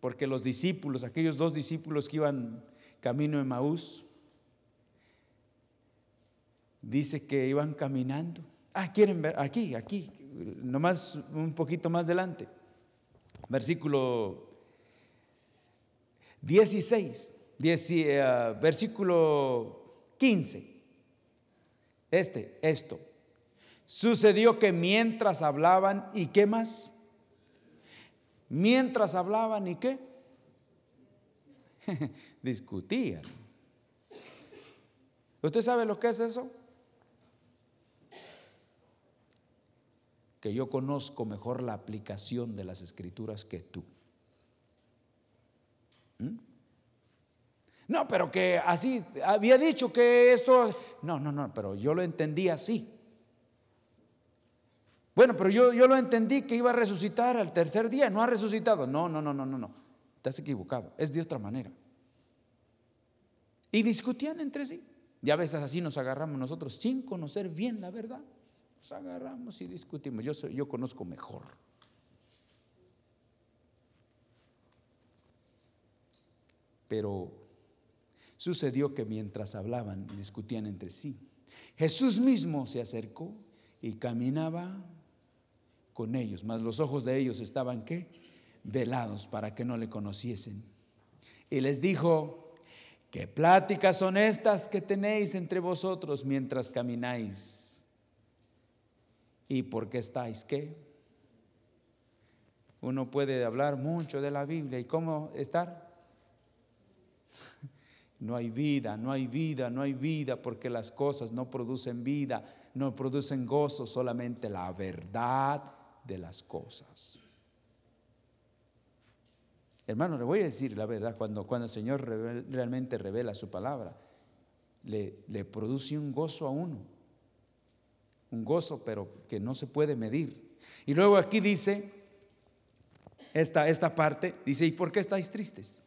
Porque los discípulos, aquellos dos discípulos que iban camino de Maús, dice que iban caminando. Ah, quieren ver, aquí, aquí, nomás un poquito más adelante. Versículo 16. Eh, versículo 15. Este, esto. Sucedió que mientras hablaban, ¿y qué más? Mientras hablaban, ¿y qué? [laughs] Discutían. ¿Usted sabe lo que es eso? Que yo conozco mejor la aplicación de las escrituras que tú. ¿Mm? No, pero que así, había dicho que esto, no, no, no, pero yo lo entendí así. Bueno, pero yo, yo lo entendí que iba a resucitar al tercer día, no ha resucitado. No, no, no, no, no, no, estás equivocado, es de otra manera. Y discutían entre sí. Y a veces así nos agarramos nosotros sin conocer bien la verdad. Nos agarramos y discutimos. Yo, yo conozco mejor. Pero Sucedió que mientras hablaban discutían entre sí, Jesús mismo se acercó y caminaba con ellos, mas los ojos de ellos estaban qué? Velados para que no le conociesen. Y les dijo, ¿qué pláticas son estas que tenéis entre vosotros mientras camináis? ¿Y por qué estáis qué? Uno puede hablar mucho de la Biblia y cómo estar no hay vida, no hay vida, no hay vida, porque las cosas no producen vida, no producen gozo, solamente la verdad de las cosas. Hermano, le voy a decir la verdad, cuando, cuando el Señor realmente revela su palabra, le, le produce un gozo a uno, un gozo pero que no se puede medir. Y luego aquí dice, esta, esta parte, dice, ¿y por qué estáis tristes?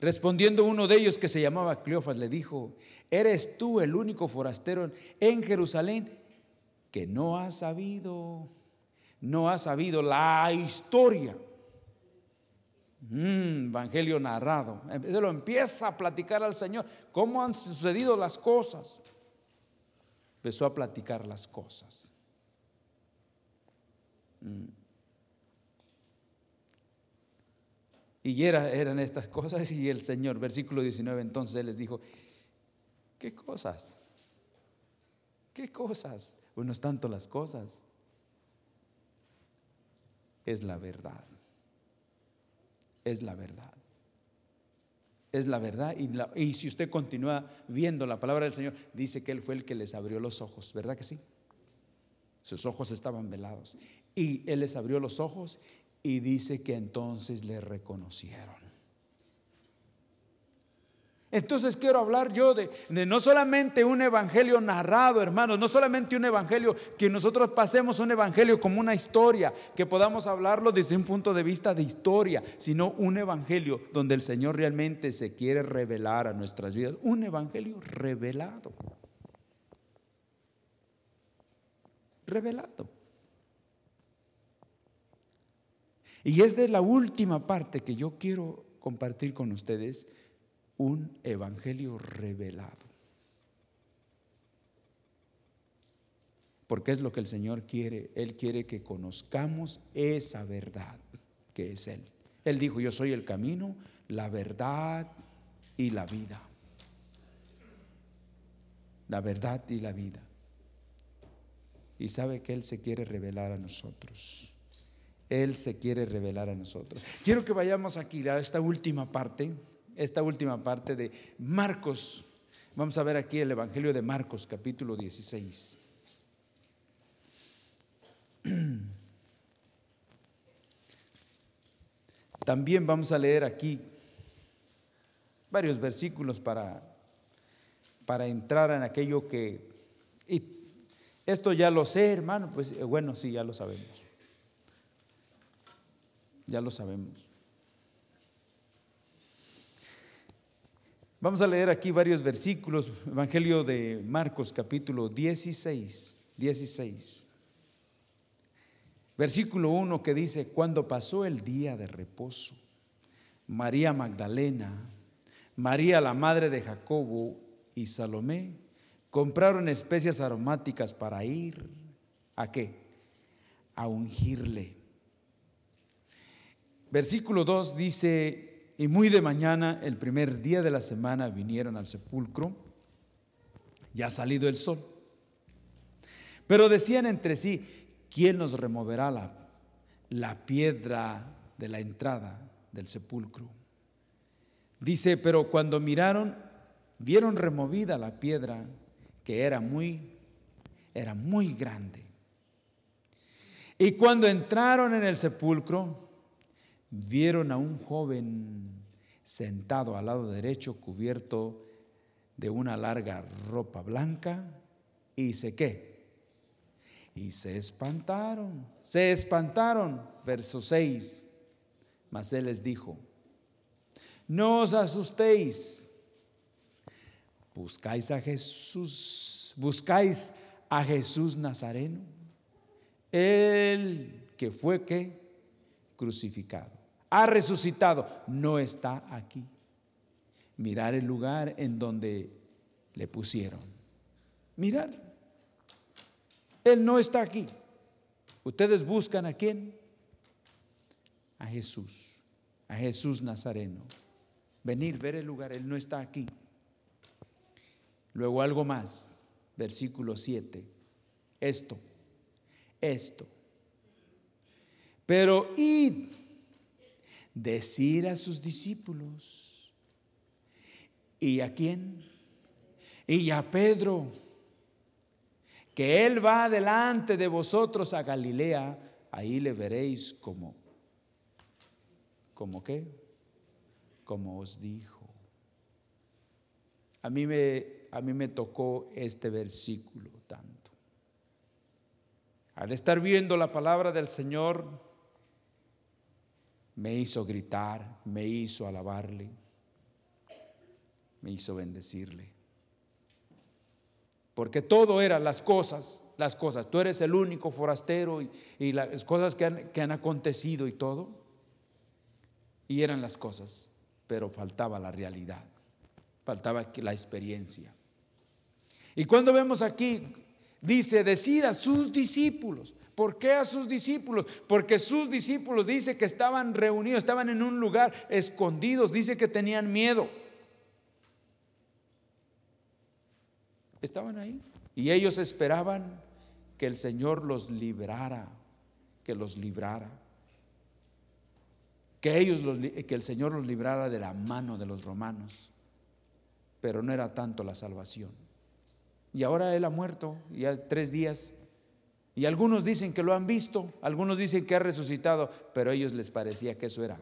Respondiendo uno de ellos que se llamaba Cleofas, le dijo, ¿eres tú el único forastero en Jerusalén que no ha sabido, no ha sabido la historia? Mm, evangelio narrado. Se lo empieza a platicar al Señor. ¿Cómo han sucedido las cosas? Empezó a platicar las cosas. Mm. Y eran estas cosas y el Señor, versículo 19, entonces Él les dijo, ¿qué cosas? ¿Qué cosas? Bueno, es tanto las cosas. Es la verdad. Es la verdad. Es la verdad. Y, y si usted continúa viendo la palabra del Señor, dice que Él fue el que les abrió los ojos, ¿verdad que sí? Sus ojos estaban velados. Y Él les abrió los ojos y dice que entonces le reconocieron. Entonces quiero hablar yo de, no solamente un evangelio narrado, hermanos, no solamente un evangelio que nosotros pasemos un evangelio como una historia, que podamos hablarlo desde un punto de vista de historia, sino un evangelio donde el Señor realmente se quiere revelar a nuestras vidas, un evangelio revelado. Revelado. Y es de la última parte que yo quiero compartir con ustedes, un evangelio revelado. Porque es lo que el Señor quiere. Él quiere que conozcamos esa verdad que es Él. Él dijo, yo soy el camino, la verdad y la vida. La verdad y la vida. Y sabe que Él se quiere revelar a nosotros. Él se quiere revelar a nosotros. Quiero que vayamos aquí a esta última parte, esta última parte de Marcos. Vamos a ver aquí el Evangelio de Marcos, capítulo 16. [clears throat] También vamos a leer aquí varios versículos para, para entrar en aquello que... Y esto ya lo sé, hermano, pues eh, bueno, sí, ya lo sabemos. Ya lo sabemos. Vamos a leer aquí varios versículos, Evangelio de Marcos capítulo 16, 16. Versículo 1 que dice, cuando pasó el día de reposo, María Magdalena, María la madre de Jacobo y Salomé compraron especias aromáticas para ir a qué? A ungirle. Versículo 2 dice, y muy de mañana, el primer día de la semana, vinieron al sepulcro, ya ha salido el sol. Pero decían entre sí, ¿quién nos removerá la, la piedra de la entrada del sepulcro? Dice, pero cuando miraron, vieron removida la piedra que era muy, era muy grande. Y cuando entraron en el sepulcro, vieron a un joven sentado al lado derecho, cubierto de una larga ropa blanca, y se qué. Y se espantaron, se espantaron. Verso 6. Mas él les dijo, no os asustéis, buscáis a Jesús, buscáis a Jesús Nazareno, el que fue crucificado ha resucitado, no está aquí. Mirar el lugar en donde le pusieron. Mirar. Él no está aquí. Ustedes buscan a quién? A Jesús, a Jesús Nazareno. Venir, ver el lugar, Él no está aquí. Luego algo más, versículo 7. Esto, esto. Pero id decir a sus discípulos. ¿Y a quién? Y a Pedro, que Él va delante de vosotros a Galilea, ahí le veréis como, como qué, como os dijo. A mí me, a mí me tocó este versículo tanto. Al estar viendo la palabra del Señor, me hizo gritar, me hizo alabarle, me hizo bendecirle. Porque todo eran las cosas, las cosas. Tú eres el único forastero y, las cosas que han, que han acontecido y todo. Y eran las cosas, pero faltaba la realidad, faltaba la experiencia. Y cuando vemos aquí, dice decir a sus discípulos, ¿Por qué a sus discípulos? Porque sus discípulos dice que estaban reunidos, estaban en un lugar escondidos, dice que tenían miedo. Estaban ahí y ellos esperaban que el Señor los librara, que los librara. Que ellos que el Señor los librara de la mano de los romanos. Pero no era tanto la salvación. Y ahora él ha muerto, ya tres días y algunos dicen que lo han visto, algunos dicen que ha resucitado, pero a ellos les parecía que eso era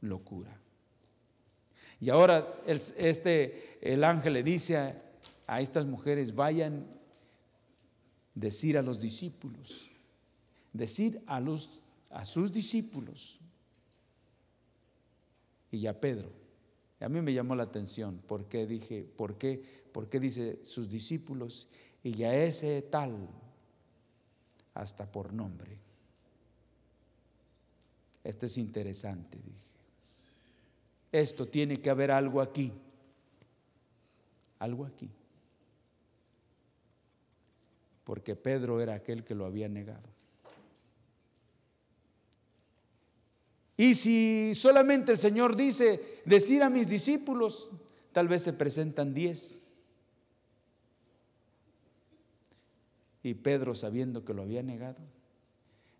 locura. Y ahora el, este, el ángel le dice a, estas mujeres, vayan decir a los discípulos, decir a sus discípulos y a Pedro. A mí me llamó la atención porque dije, ¿por qué? ¿Por qué dice sus discípulos? Y a ese tal hasta por nombre. Esto es interesante, dije. Esto tiene que haber algo aquí. Algo aquí. Porque Pedro era aquel que lo había negado. Y si solamente el Señor dice, decir a mis discípulos, tal vez se presentan diez. Y Pedro, sabiendo que lo había negado,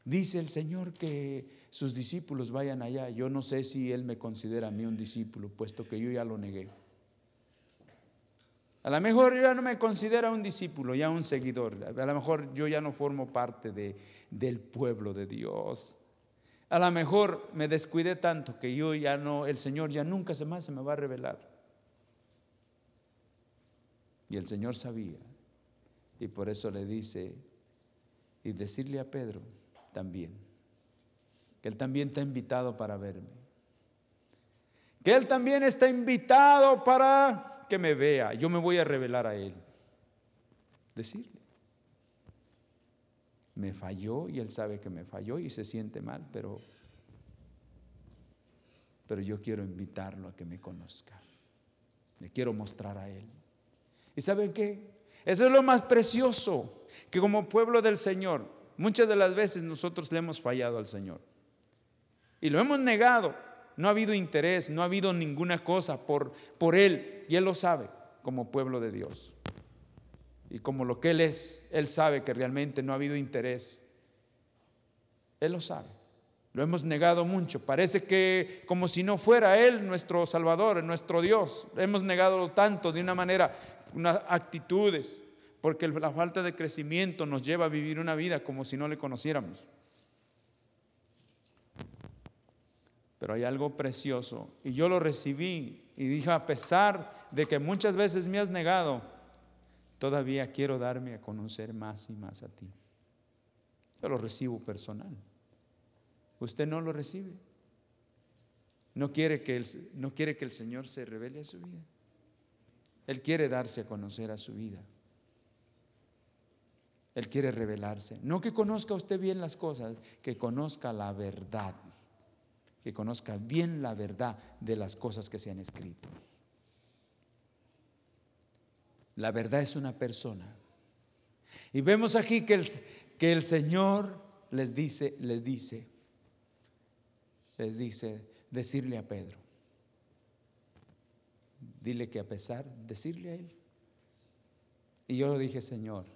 dice el Señor que sus discípulos vayan allá. Yo no sé si Él me considera a mí un discípulo, puesto que yo ya lo negué. A lo mejor yo ya no me considera un discípulo, ya un seguidor. A lo mejor yo ya no formo parte de, del pueblo de Dios. A lo mejor me descuidé tanto que yo ya no, el Señor ya nunca más se me va a revelar. Y el Señor sabía y por eso le dice, y decirle a Pedro también, que él también está invitado para verme. que Él también está invitado para que me vea. Yo me voy a revelar a Él. Decirle. Me falló y Él sabe que me falló y se siente mal, pero, pero yo quiero invitarlo a que me conozca. Le quiero mostrar a Él. ¿Y saben qué? Eso es lo más precioso, que como pueblo del Señor, muchas de las veces nosotros le hemos fallado al Señor. Y lo hemos negado. No ha habido interés, no ha habido ninguna cosa por, por Él. Y Él lo sabe como pueblo de Dios. Y como lo que Él es, Él sabe que realmente no ha habido interés. Él lo sabe. Lo hemos negado mucho. Parece que como si no fuera Él nuestro Salvador, nuestro Dios. Hemos negado tanto de una manera, unas actitudes, porque la falta de crecimiento nos lleva a vivir una vida como si no le conociéramos. Pero hay algo precioso y yo lo recibí y dije, a pesar de que muchas veces me has negado, todavía quiero darme a conocer más y más a ti. Yo lo recibo personal. Usted no lo recibe. No quiere que el, no quiere que el Señor se revele a su vida. Él quiere darse a conocer a su vida. Él quiere revelarse. No que conozca usted bien las cosas, que conozca la verdad. Que conozca bien la verdad de las cosas que se han escrito. La verdad es una persona. Y vemos aquí que el, que el Señor les dice, les dice, les dice, decirle a Pedro, dile que a pesar, decirle a él. Y yo dije, Señor,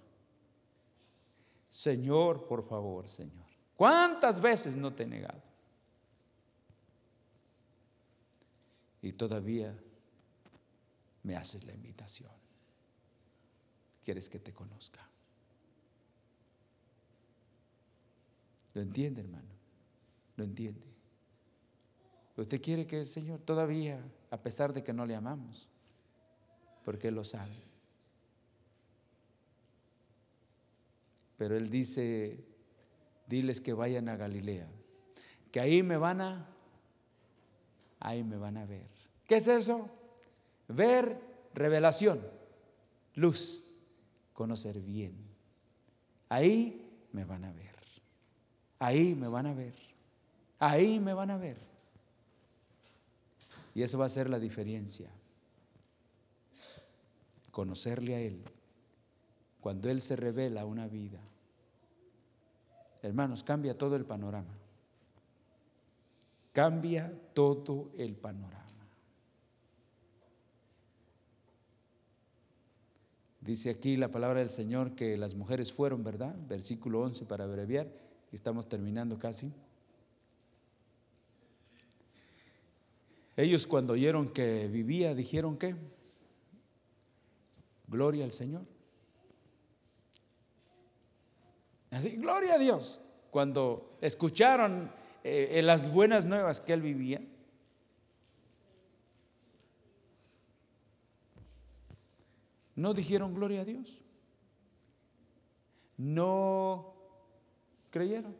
Señor, por favor, Señor, ¿cuántas veces no te he negado? Y todavía me haces la invitación quieres que te conozca. ¿Lo entiende, hermano? ¿Lo entiende? Usted quiere que el Señor todavía, a pesar de que no le amamos, porque Él lo sabe. Pero Él dice, diles que vayan a Galilea, que ahí me van a, ahí me van a ver. ¿Qué es eso? Ver revelación, luz conocer bien. Ahí me van a ver. Ahí me van a ver. Ahí me van a ver. Y eso va a ser la diferencia. Conocerle a Él. Cuando Él se revela una vida. Hermanos, cambia todo el panorama. Cambia todo el panorama. Dice aquí la palabra del Señor que las mujeres fueron, ¿verdad? Versículo 11 para abreviar, estamos terminando casi. Ellos cuando oyeron que vivía, dijeron que, gloria al Señor. Así, gloria a Dios. Cuando escucharon eh, las buenas nuevas que él vivía, no dijeron gloria a Dios. No creyeron.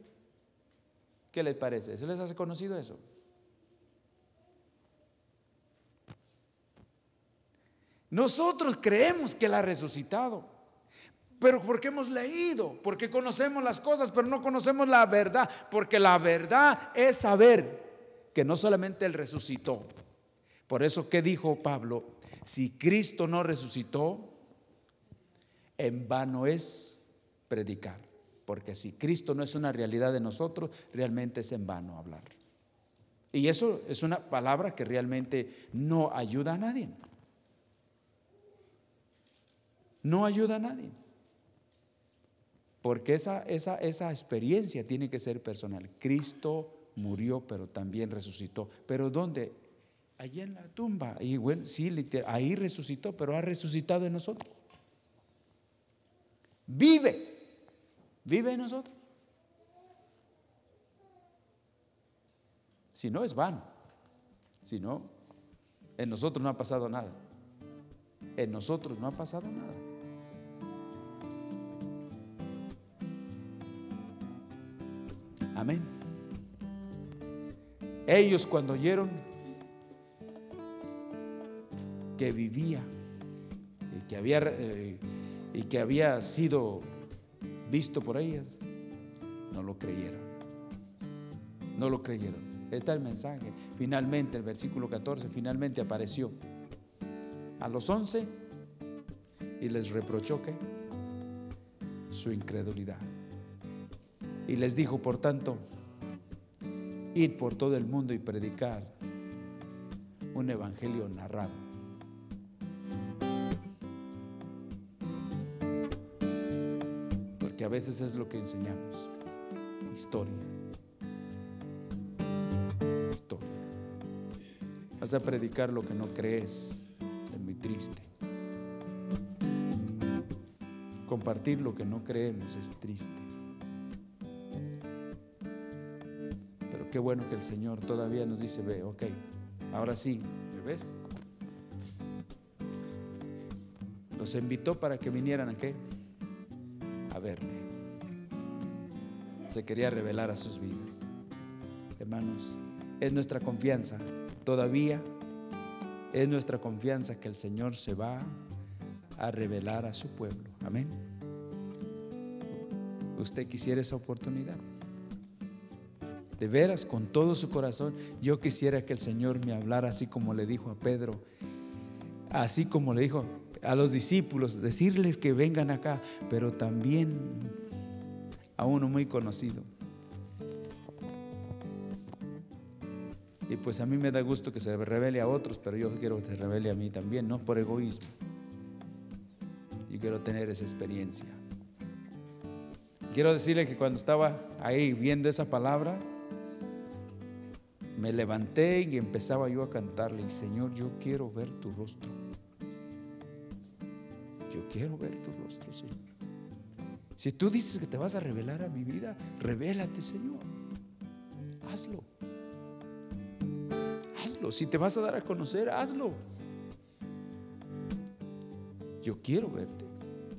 ¿Qué les parece? ¿Se les hace conocido eso? Nosotros creemos que Él ha resucitado, pero porque hemos leído, porque conocemos las cosas, pero no conocemos la verdad, porque la verdad es saber que no solamente Él resucitó. Por eso, ¿qué dijo Pablo? Si Cristo no resucitó, en vano es predicar. Porque si Cristo no es una realidad de nosotros, realmente es en vano hablar. Y eso es una palabra que realmente no ayuda a nadie. No ayuda a nadie. Porque esa, esa, esa experiencia tiene que ser personal. Cristo murió, pero también resucitó. ¿Pero dónde? Allí en la tumba. Y bueno, sí, ahí resucitó, pero ha resucitado en nosotros vive, vive en nosotros. Si no, es vano. Si no, en nosotros no ha pasado nada. En nosotros no ha pasado nada. Amén. Ellos cuando oyeron que vivía y que había, eh, y que había sido visto por ellas, no lo creyeron. No lo creyeron. Está el mensaje. Finalmente, el versículo 14, finalmente apareció a los once y les reprochó que su incredulidad. Y les dijo, por tanto, ir por todo el mundo y predicar un evangelio narrado. Porque a veces es lo que enseñamos, historia. Historia. Vas a predicar lo que no crees, es muy triste. Compartir lo que no creemos es triste. Qué bueno que el Señor todavía nos dice, ve, ok, ahora sí, ¿ves? Los invitó para que vinieran a qué? A verle. Se quería revelar a sus vidas. Hermanos, es nuestra confianza, todavía es nuestra confianza que el Señor se va a revelar a su pueblo. Amén. ¿Usted quisiera esa oportunidad? De veras, con todo su corazón, yo quisiera que el Señor me hablara así como le dijo a Pedro, así como le dijo a los discípulos, decirles que vengan acá, pero también a uno muy conocido. Y pues a mí me da gusto que se revele a otros, pero yo quiero que se revele a mí también, no por egoísmo quiero tener esa experiencia. Quiero decirle que cuando estaba ahí viendo esa palabra, me levanté y empezaba yo a cantarle, Señor, yo quiero ver tu rostro. Yo quiero ver tu rostro, Señor. Si tú dices que te vas a revelar a mi vida, revélate, Señor. Hazlo. Hazlo. Si te vas a dar a conocer, hazlo. Yo quiero verte.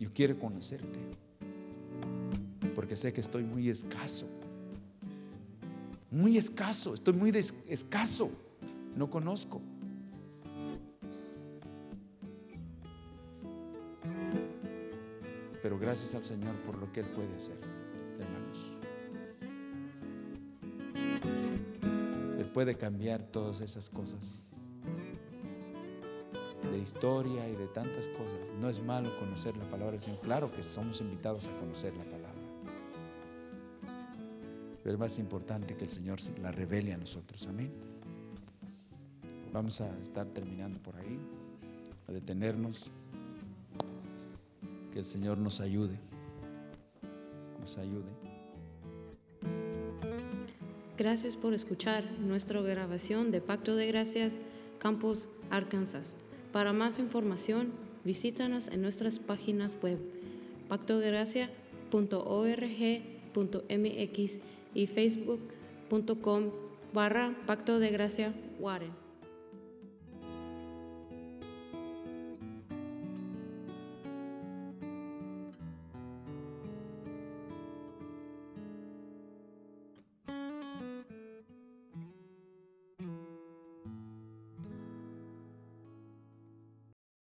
Yo quiero conocerte. Porque sé que estoy muy escaso. Muy escaso. Estoy muy escaso. No conozco. Pero gracias al Señor por lo que Él puede hacer, hermanos. Él puede cambiar todas esas cosas de historia y de tantas cosas. No es malo conocer la palabra del Señor. Claro que somos invitados a conocer la palabra. Pero es más importante que el Señor la revele a nosotros. Amén. Vamos a estar terminando por ahí, a detenernos. Que el Señor nos ayude. Nos ayude. Gracias por escuchar nuestra grabación de Pacto de Gracias, Campos, Arkansas. Para más información, visítanos en nuestras páginas web pactodegracia.org.mx y facebook.com barra Pacto de Gracia Warren.